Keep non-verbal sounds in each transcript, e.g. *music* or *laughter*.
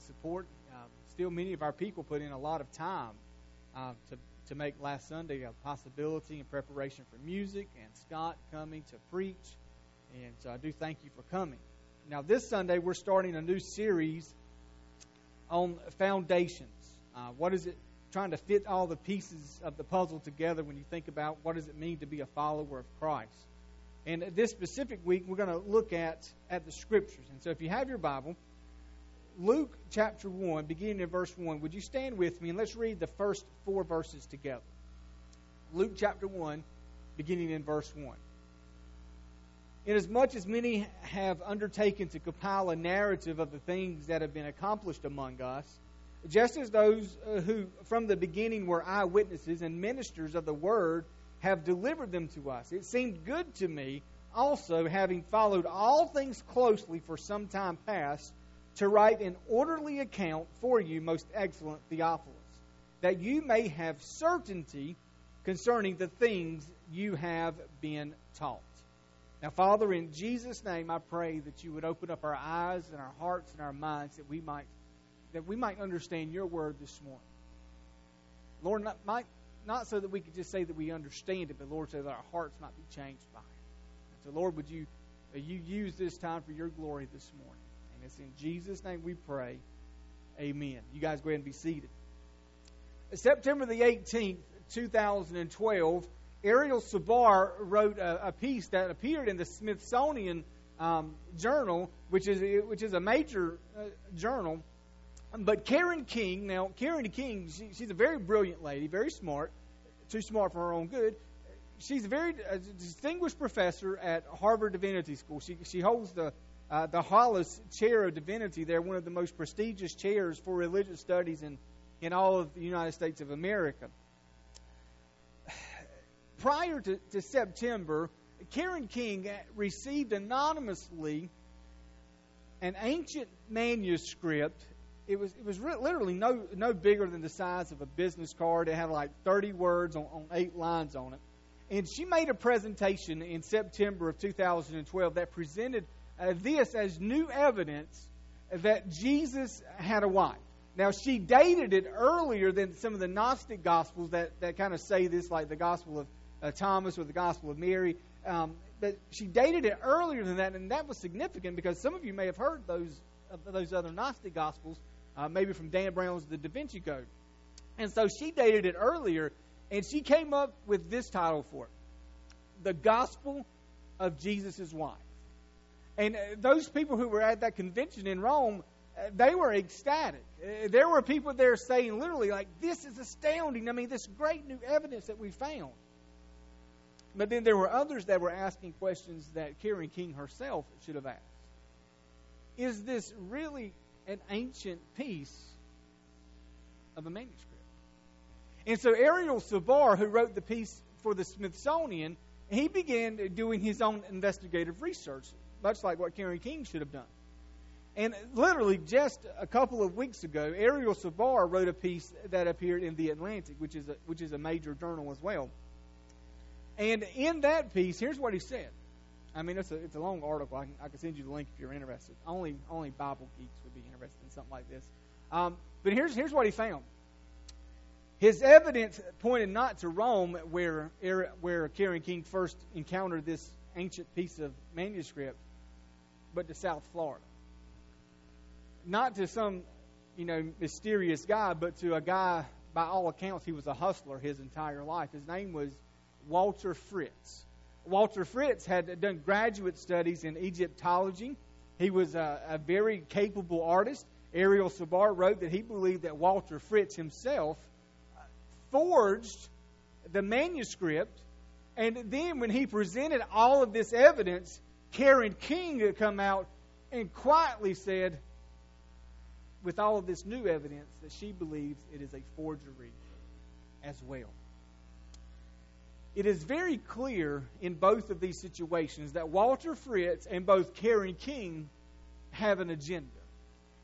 and support. Um, still, many of our people put in a lot of time uh, to to make last Sunday a possibility in preparation for music and Scott coming to preach. And so I do thank you for coming. Now, this Sunday, we're starting a new series on foundations. Uh, what is it? Trying to fit all the pieces of the puzzle together when you think about what does it mean to be a follower of Christ. And this specific week, we're going to look at, at the scriptures. And so if you have your Bible, Luke chapter 1, beginning in verse 1. Would you stand with me and let's read the first four verses together? Luke chapter 1, beginning in verse 1. Inasmuch as many have undertaken to compile a narrative of the things that have been accomplished among us, just as those uh, who from the beginning were eyewitnesses and ministers of the word have delivered them to us, it seemed good to me also, having followed all things closely for some time past, to write an orderly account for you, most excellent Theophilus, that you may have certainty concerning the things you have been taught. Now, Father, in Jesus' name, I pray that you would open up our eyes and our hearts and our minds that we might that we might understand your word this morning. Lord, not, might, not so that we could just say that we understand it, but Lord, so that our hearts might be changed by it. So, Lord, would you uh, you use this time for your glory this morning? And it's in Jesus' name we pray. Amen. You guys go ahead and be seated. September the 18th, 2012, Ariel Sabar wrote a, a piece that appeared in the Smithsonian um, Journal, which is which is a major uh, journal. But Karen King, now Karen King, she, she's a very brilliant lady, very smart, too smart for her own good. She's a very uh, distinguished professor at Harvard Divinity School. She she holds the uh, the Hollis Chair of Divinity there, one of the most prestigious chairs for religious studies in, in all of the United States of America. *sighs* Prior to, to September, Karen King received anonymously an ancient manuscript. It was it was re- literally no no bigger than the size of a business card. It had like 30 words on, on eight lines on it. And she made a presentation in September of 2012 that presented uh, this as new evidence that Jesus had a wife. Now, she dated it earlier than some of the Gnostic Gospels that, that kind of say this, like the Gospel of uh, Thomas or the Gospel of Mary. Um, but she dated it earlier than that, and that was significant because some of you may have heard those uh, those other Gnostic Gospels, uh, maybe from Dan Brown's The Da Vinci Code. And so she dated it earlier, and she came up with this title for it The Gospel of Jesus' Wife. And uh, those people who were at that convention in Rome, uh, they were ecstatic. Uh, there were people there saying, literally, like, this is astounding. I mean, this great new evidence that we found. But then there were others that were asking questions that Karen King herself should have asked. Is this really an ancient piece of a manuscript? And so Ariel Sabar, who wrote the piece for the Smithsonian, he began doing his own investigative research much like what Karen King should have done. And literally, just a couple of weeks ago, Ariel Sabar wrote a piece that appeared in the Atlantic, which is a, which is a major journal as well. And in that piece, here's what he said. I mean, it's a it's a long article. I can, I can send you the link if you're interested. Only only Bible geeks would be interested in something like this. Um, but here's here's what he found. His evidence pointed not to Rome, where where Karen King first encountered this ancient piece of manuscript, but to South Florida. Not to some, you know, mysterious guy, but to a guy, by all accounts, he was a hustler his entire life. His name was Walter Fritz. Walter Fritz had done graduate studies in Egyptology. He was a, a very capable artist. Ariel Sabar wrote that he believed that Walter Fritz himself forged the manuscript, and then when he presented all of this evidence, Karen King had come out and quietly said, with all of this new evidence, that she believes it is a forgery as well. It is very clear in both of these situations that Walter Fritz and both Karen King have an agenda.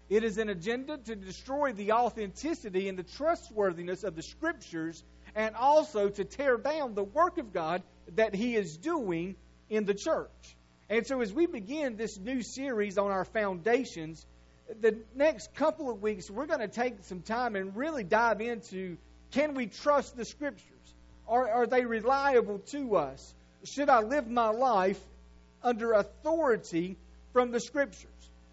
It is an agenda to destroy the authenticity and the trustworthiness of the Scriptures and also to tear down the work of God that He is doing in the church. And so, as we begin this new series on our foundations, the next couple of weeks, we're going to take some time and really dive into can we trust the Scriptures? Are, are they reliable to us? Should I live my life under authority from the Scriptures?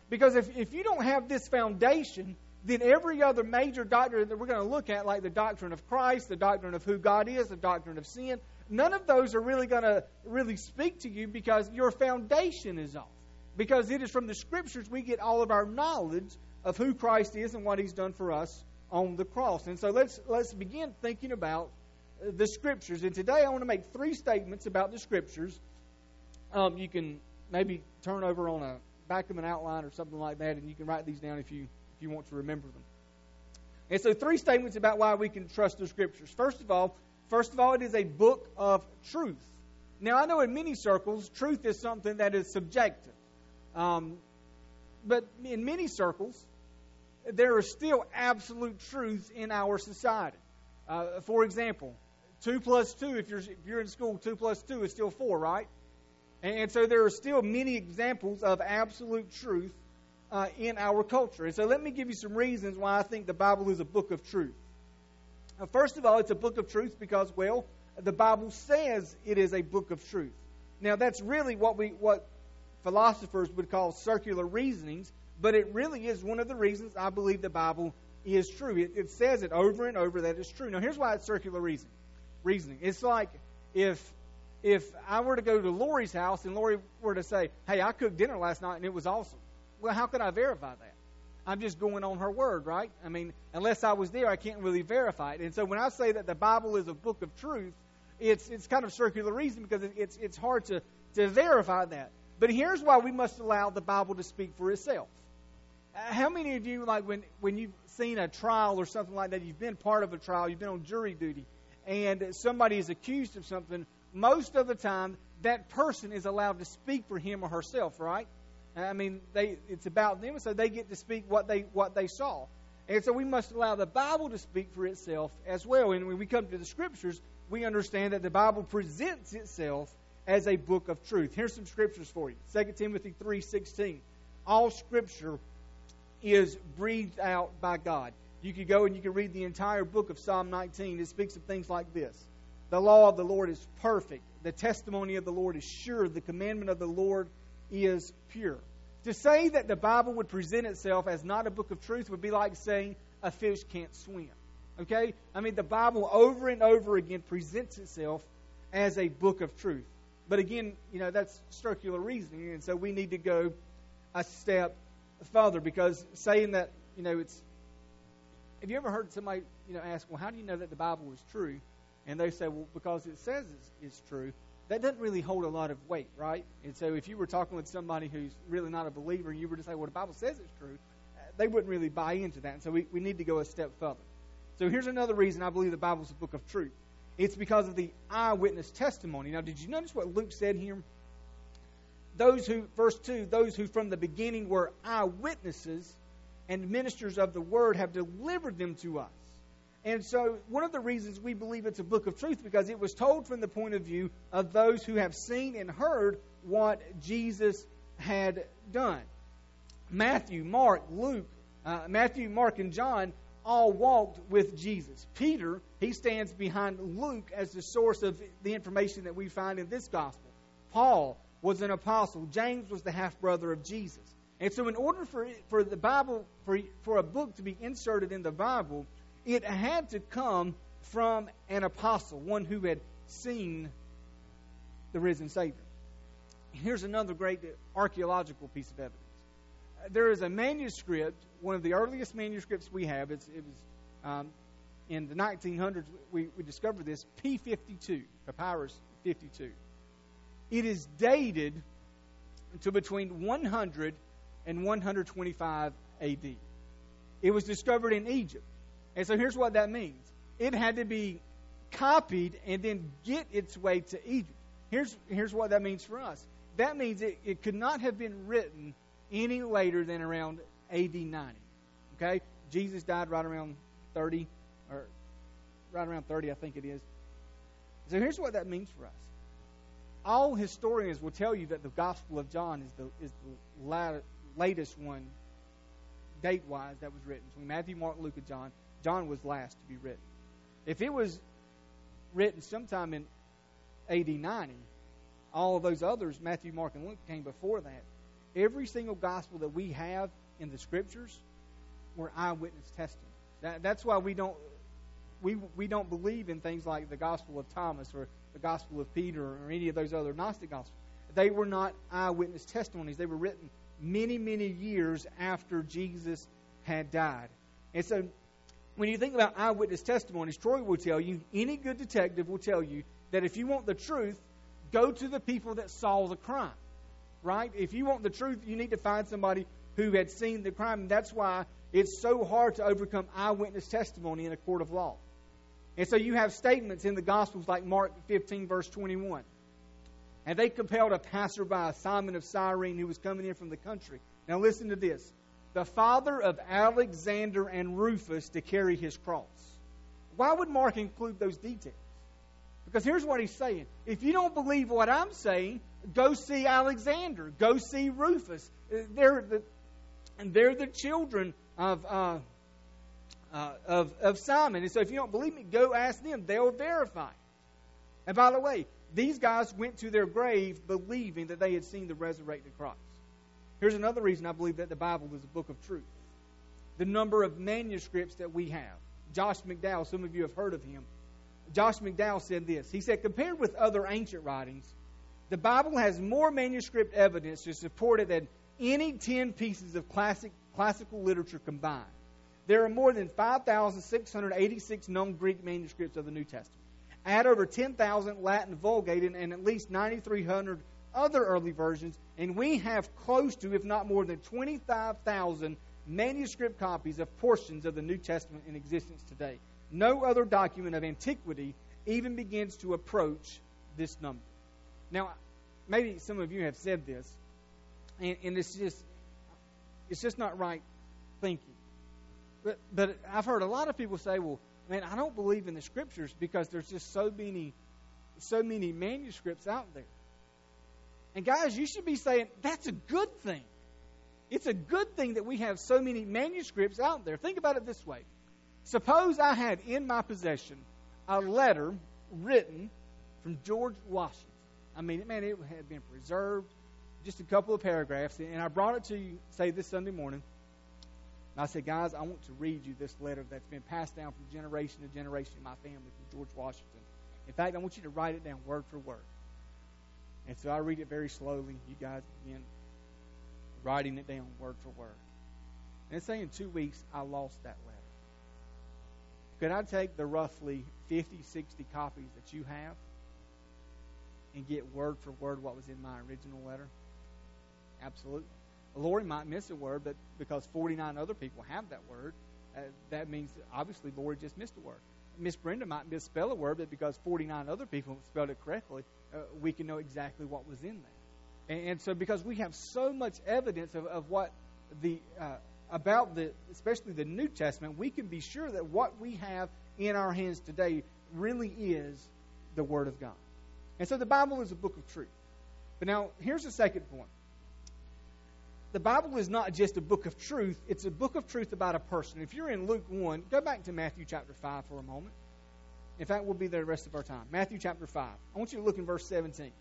Because if, if you don't have this foundation, then every other major doctrine that we're going to look at, like the doctrine of Christ, the doctrine of who God is, the doctrine of sin, none of those are really going to really speak to you because your foundation is off. Because it is from the Scriptures we get all of our knowledge of who Christ is and what He's done for us on the cross. And so let's let's begin thinking about the Scriptures. And today I want to make three statements about the Scriptures. Um, you can maybe turn over on a back of an outline or something like that, and you can write these down if you if you want to remember them. And so, three statements about why we can trust the Scriptures. First of all, first of all, it is a book of truth. Now, I know in many circles, truth is something that is subjective. Um, but in many circles, there is still absolute truth in our society. Uh, for example, two plus two, if you're, if you're in school, two plus two is still four, right? And, and so there are still many examples of absolute truth uh, in our culture. And so let me give you some reasons why I think the Bible is a book of truth. Now, first of all, it's a book of truth because, well, the Bible says it is a book of truth. Now, that's really what we what philosophers would call circular reasonings, but it really is one of the reasons I believe the Bible is true. It, it says it over and over that it's true. Now, here's why it's circular reasoning. Reasoning. It's like if if I were to go to Lori's house and Lori were to say, "Hey, I cooked dinner last night and it was awesome." Well, how could I verify that? I'm just going on her word, right? I mean, unless I was there, I can't really verify it. And so when I say that the Bible is a book of truth, it's it's kind of circular reasoning because it's it's hard to to verify that. But here's why we must allow the Bible to speak for itself. Uh, how many of you, like when, when you've seen a trial or something like that, you've been part of a trial, you've been on jury duty, and somebody is accused of something, most of the time that person is allowed to speak for him or herself, right? I mean, they, it's about them, so they get to speak what they, what they saw. And so we must allow the Bible to speak for itself as well. And when we come to the Scriptures, we understand that the Bible presents itself as a book of truth. Here's some scriptures for you. 2 Timothy 3:16. All scripture is breathed out by God. You could go and you can read the entire book of Psalm 19. It speaks of things like this. The law of the Lord is perfect. The testimony of the Lord is sure. The commandment of the Lord is pure. To say that the Bible would present itself as not a book of truth would be like saying a fish can't swim. Okay? I mean, the Bible over and over again presents itself as a book of truth. But again, you know, that's circular reasoning, and so we need to go a step further because saying that, you know, it's. Have you ever heard somebody, you know, ask, well, how do you know that the Bible is true? And they say, well, because it says it's, it's true. That doesn't really hold a lot of weight, right? And so if you were talking with somebody who's really not a believer and you were to say, well, the Bible says it's true, uh, they wouldn't really buy into that. And so we, we need to go a step further. So here's another reason I believe the Bible is a book of truth. It's because of the eyewitness testimony. Now, did you notice what Luke said here? Those who, verse 2, those who from the beginning were eyewitnesses and ministers of the word have delivered them to us. And so, one of the reasons we believe it's a book of truth because it was told from the point of view of those who have seen and heard what Jesus had done. Matthew, Mark, Luke, uh, Matthew, Mark, and John all walked with Jesus. Peter, he stands behind Luke as the source of the information that we find in this gospel. Paul was an apostle. James was the half brother of Jesus. And so, in order for, for the Bible, for, for a book to be inserted in the Bible, it had to come from an apostle, one who had seen the risen Savior. Here's another great archaeological piece of evidence there is a manuscript, one of the earliest manuscripts we have. It was um, in the 1900s. We, we discovered this P52, Papyrus 52. It is dated to between 100 and 125 AD. It was discovered in Egypt. And so here's what that means it had to be copied and then get its way to Egypt. Here's, here's what that means for us that means it, it could not have been written any later than around AD 90. Okay? Jesus died right around 30, or right around 30, I think it is. So here's what that means for us. All historians will tell you that the Gospel of John is the, is the latest one date wise, that was written. Between Matthew, Mark, Luke, and John, John was last to be written. If it was written sometime in AD 90, all of those others, Matthew, Mark, and Luke, came before that. Every single gospel that we have in the scriptures were eyewitness testimonies. That, that's why we don't we we don't believe in things like the Gospel of Thomas or the Gospel of Peter or any of those other Gnostic Gospels. They were not eyewitness testimonies. They were written many, many years after Jesus had died. And so when you think about eyewitness testimonies, Troy will tell you, any good detective will tell you that if you want the truth, go to the people that saw the crime. Right? If you want the truth, you need to find somebody who had seen the crime. And that's why it's so hard to overcome eyewitness testimony in a court of law. And so you have statements in the Gospels like Mark 15, verse 21. And they compelled a passerby, Simon of Cyrene, who was coming in from the country. Now listen to this. The father of Alexander and Rufus to carry his cross. Why would Mark include those details? Because here's what he's saying. If you don't believe what I'm saying, go see Alexander. Go see Rufus. They're the, and they're the children of, uh, uh, of, of Simon. And so if you don't believe me, go ask them. They'll verify. And by the way, these guys went to their grave believing that they had seen the resurrected Christ. Here's another reason I believe that the Bible is a book of truth. The number of manuscripts that we have. Josh McDowell, some of you have heard of him. Josh McDowell said this. He said, compared with other ancient writings, the Bible has more manuscript evidence to support it than any 10 pieces of classic, classical literature combined. There are more than 5,686 known Greek manuscripts of the New Testament add over 10,000 Latin Vulgate and, and at least 9,300 other early versions, and we have close to, if not more than 25,000 manuscript copies of portions of the New Testament in existence today. No other document of antiquity even begins to approach this number. Now, maybe some of you have said this, and, and it's just it's just not right thinking. But but I've heard a lot of people say, well, man, I don't believe in the scriptures because there's just so many, so many manuscripts out there. And guys, you should be saying that's a good thing. It's a good thing that we have so many manuscripts out there. Think about it this way. Suppose I had in my possession a letter written from George Washington. I mean, man, it had been preserved, just a couple of paragraphs, and I brought it to you, say, this Sunday morning. And I said, guys, I want to read you this letter that's been passed down from generation to generation in my family from George Washington. In fact, I want you to write it down word for word. And so I read it very slowly. You guys begin writing it down word for word. And say in two weeks, I lost that letter. Could I take the roughly 50, 60 copies that you have and get word for word what was in my original letter? Absolutely. Lori might miss a word, but because 49 other people have that word, uh, that means obviously Lori just missed a word. Miss Brenda might misspell a word, but because 49 other people spelled it correctly, uh, we can know exactly what was in there. And, and, so, because we have so much evidence of, of what the uh, about the, especially the New Testament, we can be sure that what we have in our hands today really is the Word of God. And so, the Bible is a book of truth. But now, here's the second point the Bible is not just a book of truth, it's a book of truth about a person. If you're in Luke 1, go back to Matthew chapter 5 for a moment. In fact, we'll be there the rest of our time. Matthew chapter 5. I want you to look in verse 17.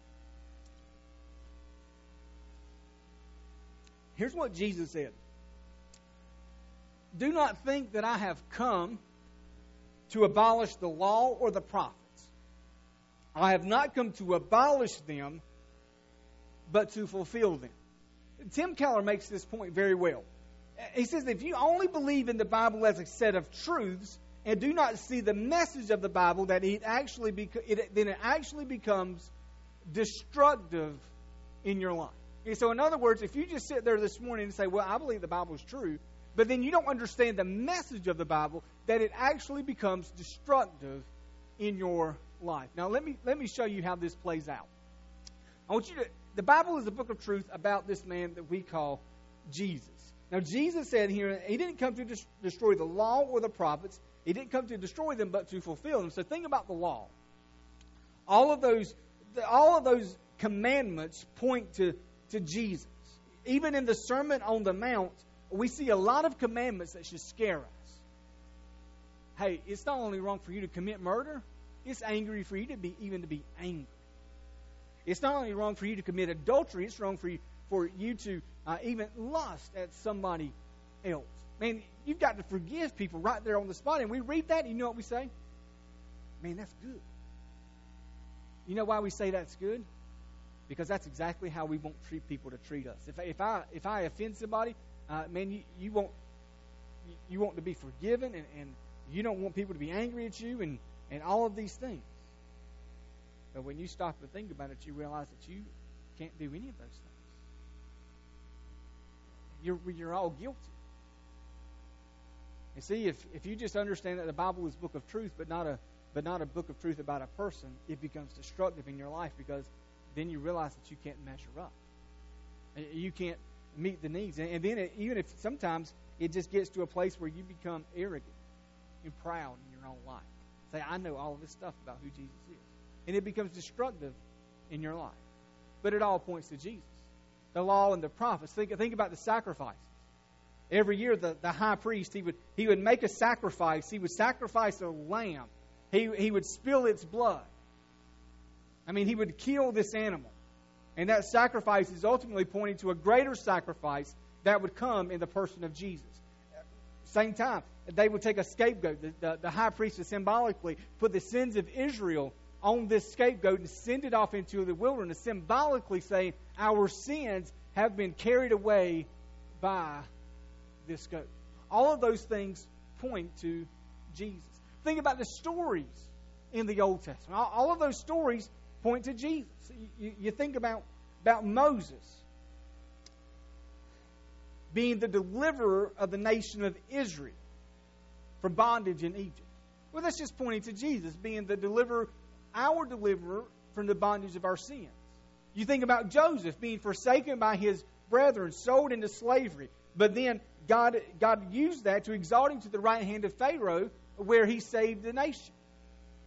Here's what Jesus said Do not think that I have come to abolish the law or the prophets. I have not come to abolish them, but to fulfill them. Tim Keller makes this point very well. He says if you only believe in the Bible as a set of truths and do not see the message of the Bible, that it actually beca- it, then it actually becomes destructive in your life. And so, in other words, if you just sit there this morning and say, "Well, I believe the Bible is true," but then you don't understand the message of the Bible, that it actually becomes destructive in your life. Now, let me let me show you how this plays out. I want you to the Bible is a book of truth about this man that we call Jesus. Now, Jesus said here, he didn't come to destroy the law or the prophets. He didn't come to destroy them, but to fulfill them. So think about the law. All of those, all of those commandments point to, to Jesus. Even in the Sermon on the Mount, we see a lot of commandments that should scare us. Hey, it's not only wrong for you to commit murder, it's angry for you to be even to be angry. It's not only wrong for you to commit adultery, it's wrong for you for you to uh, even lust at somebody else. Man, you've got to forgive people right there on the spot. And we read that, and you know what we say? Man, that's good. You know why we say that's good? Because that's exactly how we want treat people to treat us. If, if I if I offend somebody, uh, man, you, you want you want to be forgiven, and, and you don't want people to be angry at you, and and all of these things. But when you stop and think about it, you realize that you can't do any of those things. You're you're all guilty. And see, if, if you just understand that the Bible is a book of truth, but not a but not a book of truth about a person, it becomes destructive in your life because then you realize that you can't measure up. You can't meet the needs. And, then it, even if sometimes it just gets to a place where you become arrogant and proud in your own life. Say, I know all of this stuff about who Jesus is. And it becomes destructive in your life. But it all points to Jesus. The law and the prophets. Think, think about the sacrifices. Every year, the, the high priest, he would, he would make a sacrifice. He would sacrifice a lamb. He, he would spill its blood. I mean, he would kill this animal. And that sacrifice is ultimately pointing to a greater sacrifice that would come in the person of Jesus. Same time, they would take a scapegoat. The, the, the high priest would symbolically put the sins of Israel on this scapegoat and send it off into the wilderness, symbolically saying, Our sins have been carried away by this goat. All of those things point to Jesus. Think about the stories in the Old Testament. All of those stories point to Jesus. You, you think about, about Moses being the deliverer of the nation of Israel from bondage in Egypt. Well, that's just pointing to Jesus being the deliverer, our deliverer from the bondage of our sins. You think about Joseph being forsaken by his brethren, sold into slavery, but then God, God used that to exalt him to the right hand of Pharaoh, where he saved the nation.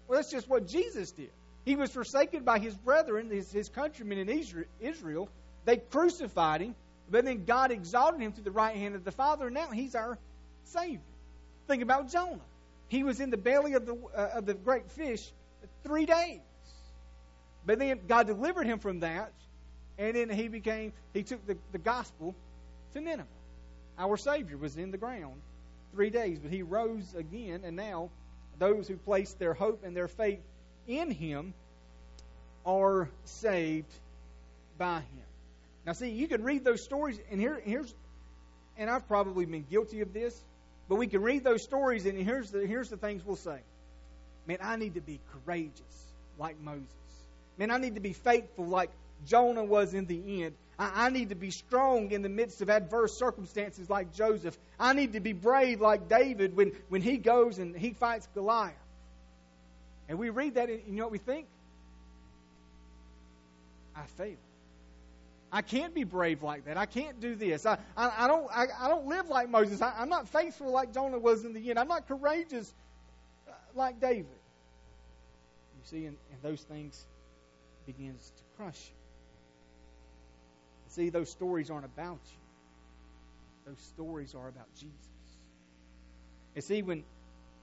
Well, that's just what Jesus did. He was forsaken by his brethren, his, his countrymen in Israel. They crucified him, but then God exalted him to the right hand of the Father, and now he's our Savior. Think about Jonah. He was in the belly of the, uh, of the great fish three days. But then God delivered him from that, and then he became, he took the, the gospel to Nineveh. Our Savior was in the ground three days, but he rose again, and now those who place their hope and their faith in him are saved by him. Now, see, you can read those stories, and here, here's, and I've probably been guilty of this, but we can read those stories, and here's the, here's the things we'll say. Man, I need to be courageous like Moses. Man, I need to be faithful like Jonah was in the end. I, I need to be strong in the midst of adverse circumstances like Joseph. I need to be brave like David when, when he goes and he fights Goliath. And we read that, and you know what we think? I fail. I can't be brave like that. I can't do this. I, I, I don't, I, I, don't live like Moses. I, am not faithful like Jonah was in the end. I'm not courageous uh, like David. You see, and, and those things begins to crush you. See, those stories aren't about you. Those stories are about Jesus. And see, when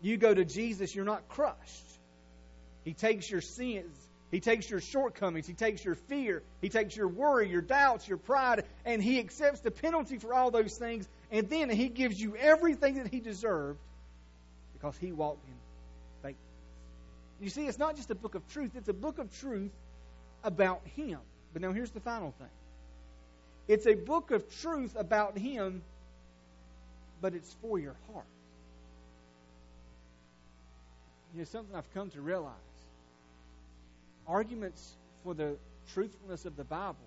you go to Jesus, you're not crushed. He takes your sins, He takes your shortcomings, He takes your fear, He takes your worry, your doubts, your pride, and He accepts the penalty for all those things, and then He gives you everything that He deserved because He walked in faith. You see, it's not just a book of truth, it's a book of truth about Him. But now here's the final thing it's a book of truth about Him, but it's for your heart. You know, something I've come to realize arguments for the truthfulness of the Bible,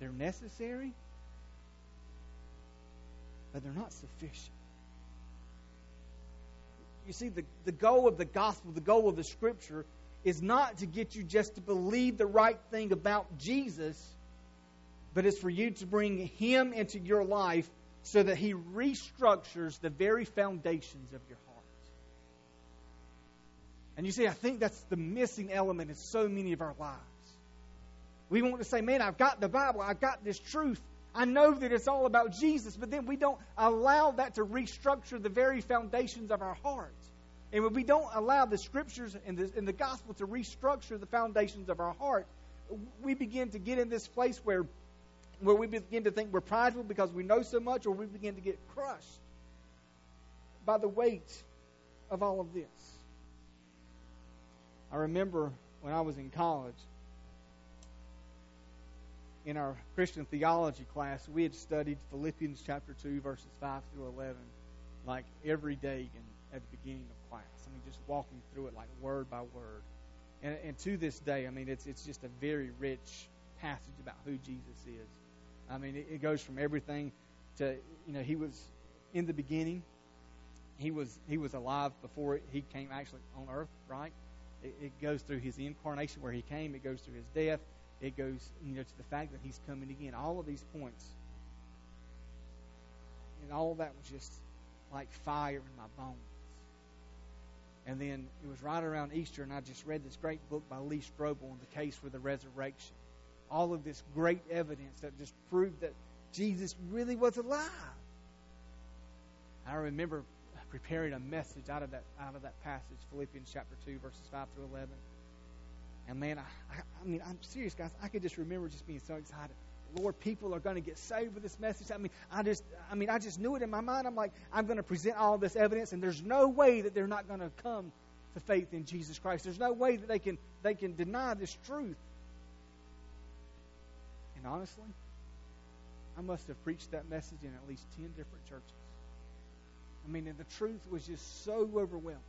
they're necessary, but they're not sufficient. You see, the, the goal of the gospel, the goal of the scripture, is not to get you just to believe the right thing about Jesus, but it's for you to bring Him into your life so that He restructures the very foundations of your heart. And you see, I think that's the missing element in so many of our lives. We want to say, man, I've got the Bible, I've got this truth, I know that it's all about Jesus, but then we don't allow that to restructure the very foundations of our hearts. And when we don't allow the scriptures and the, and the gospel to restructure the foundations of our heart, we begin to get in this place where, where we begin to think we're prideful because we know so much, or we begin to get crushed by the weight of all of this. I remember when I was in college, in our Christian theology class, we had studied Philippians chapter 2, verses 5 through 11, like every day in, at the beginning of class. I mean, just walking through it like word by word. And, and to this day, I mean, it's, it's just a very rich passage about who Jesus is. I mean, it, it goes from everything to, you know, he was in the beginning, he was he was alive before he came actually on earth, right? It, it goes through his incarnation where he came. It goes through his death. It goes, you know, to the fact that he's coming again. All of these points, and all that was just like fire in my bones. And then it was right around Easter, and I just read this great book by Lee Strobel on the case for the resurrection. All of this great evidence that just proved that Jesus really was alive. I remember preparing a message out of that out of that passage, Philippians chapter two, verses five through eleven. And man, I, I, I mean, I'm serious, guys. I could just remember just being so excited. Lord, people are going to get saved with this message. I mean, I just, I mean, I just knew it in my mind. I'm like, I'm going to present all this evidence, and there's no way that they're not going to come to faith in Jesus Christ. There's no way that they can they can deny this truth. And honestly, I must have preached that message in at least ten different churches. I mean, the truth was just so overwhelming.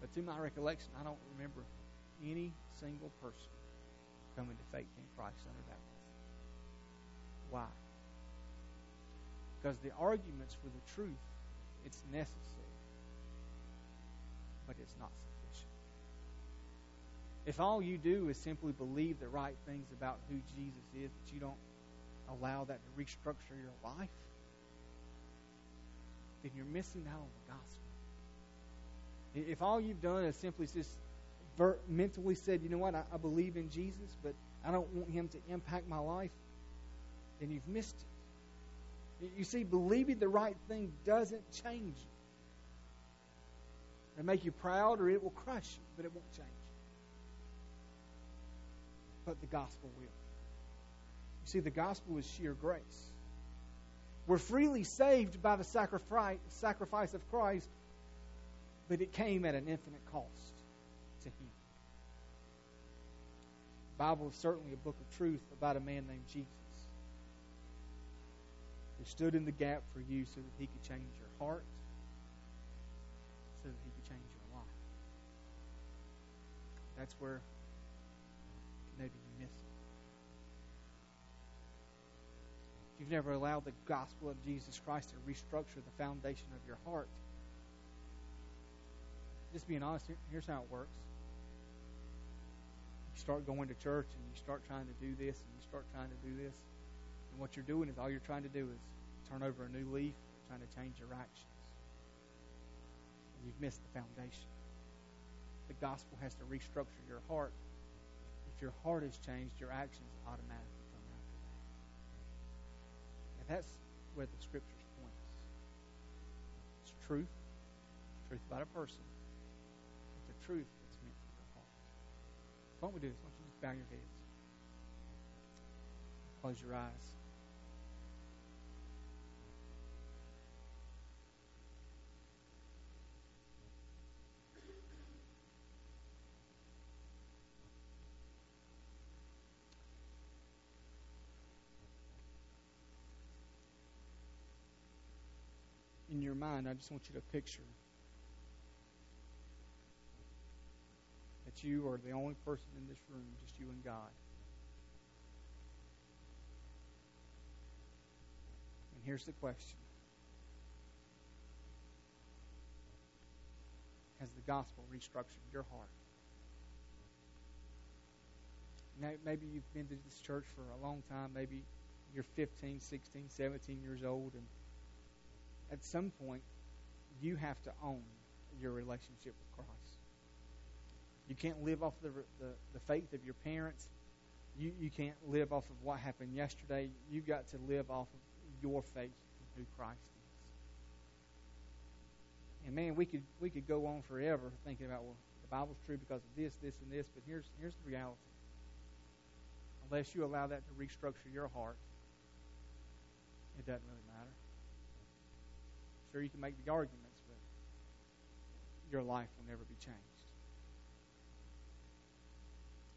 But to my recollection, I don't remember any single person coming to faith in Christ under message. Why? Because the arguments for the truth, it's necessary, but it's not sufficient. If all you do is simply believe the right things about who Jesus is, but you don't allow that to restructure your life, then you're missing out on the gospel. If all you've done is simply just mentally said, you know what, I, I believe in Jesus, but I don't want him to impact my life, then you've missed it. You see, believing the right thing doesn't change you. It'll make you proud or it will crush you, but it won't change you. But the gospel will. You see, the gospel is sheer grace. We're freely saved by the sacrifice, sacrifice of Christ, but it came at an infinite cost to him. The Bible is certainly a book of truth about a man named Jesus who stood in the gap for you so that he could change your heart, so that he could change your life. That's where maybe you miss it. If you've never allowed the gospel of Jesus Christ to restructure the foundation of your heart, just being honest, here's how it works. You start going to church and you start trying to do this and you start trying to do this. And what you're doing is all you're trying to do is turn over a new leaf, trying to change your actions. And you've missed the foundation. The gospel has to restructure your heart. If your heart has changed, your actions automatically come after that. And that's where the scriptures point us. It's truth, truth about a person. It's a truth that's meant for your heart. Why don't we do this? Why don't you just bow your heads? Close your eyes. in your mind, I just want you to picture that you are the only person in this room, just you and God. And here's the question Has the gospel restructured your heart? Now, maybe you've been to this church for a long time. Maybe you're 15, 16, 17 years old, and at some point, you have to own your relationship with Christ. You can't live off the, the, the faith of your parents. You, you can't live off of what happened yesterday. You've got to live off of your faith in who Christ is. And man, we could we could go on forever thinking about well, the Bible's true because of this, this, and this. But here's here's the reality. Unless you allow that to restructure your heart, it doesn't really matter. Sure, you can make the arguments, but your life will never be changed.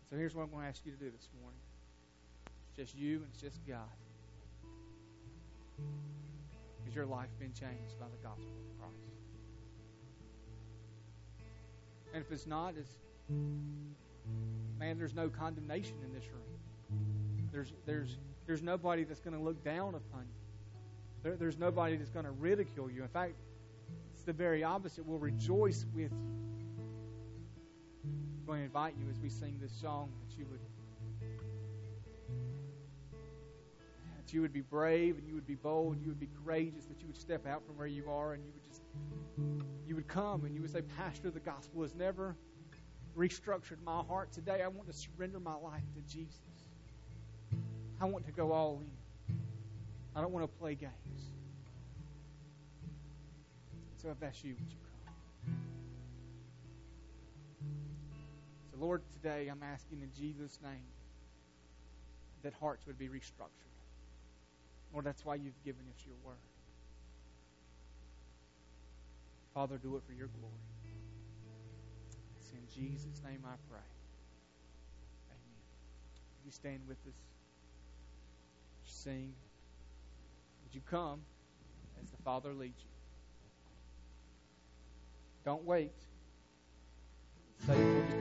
So here's what I'm going to ask you to do this morning. It's just you and it's just God. Has your life been changed by the gospel of Christ? And if it's not, it's man, there's no condemnation in this room. There's there's there's nobody that's going to look down upon you. There, there's nobody that's going to ridicule you. In fact, it's the very opposite. We'll rejoice with you. Going to invite you as we sing this song that you would that you would be brave and you would be bold, and you would be courageous, that you would step out from where you are and you would just you would come and you would say, Pastor, the gospel has never restructured my heart. Today I want to surrender my life to Jesus. I want to go all in. I don't want to play games. So if that's you, would you Lord, today I'm asking in Jesus' name that hearts would be restructured. Lord, that's why you've given us your word. Father, do it for your glory. It's in Jesus' name I pray. Amen. Would you stand with us? Sing. Would you come as the Father leads you? Don't wait. Say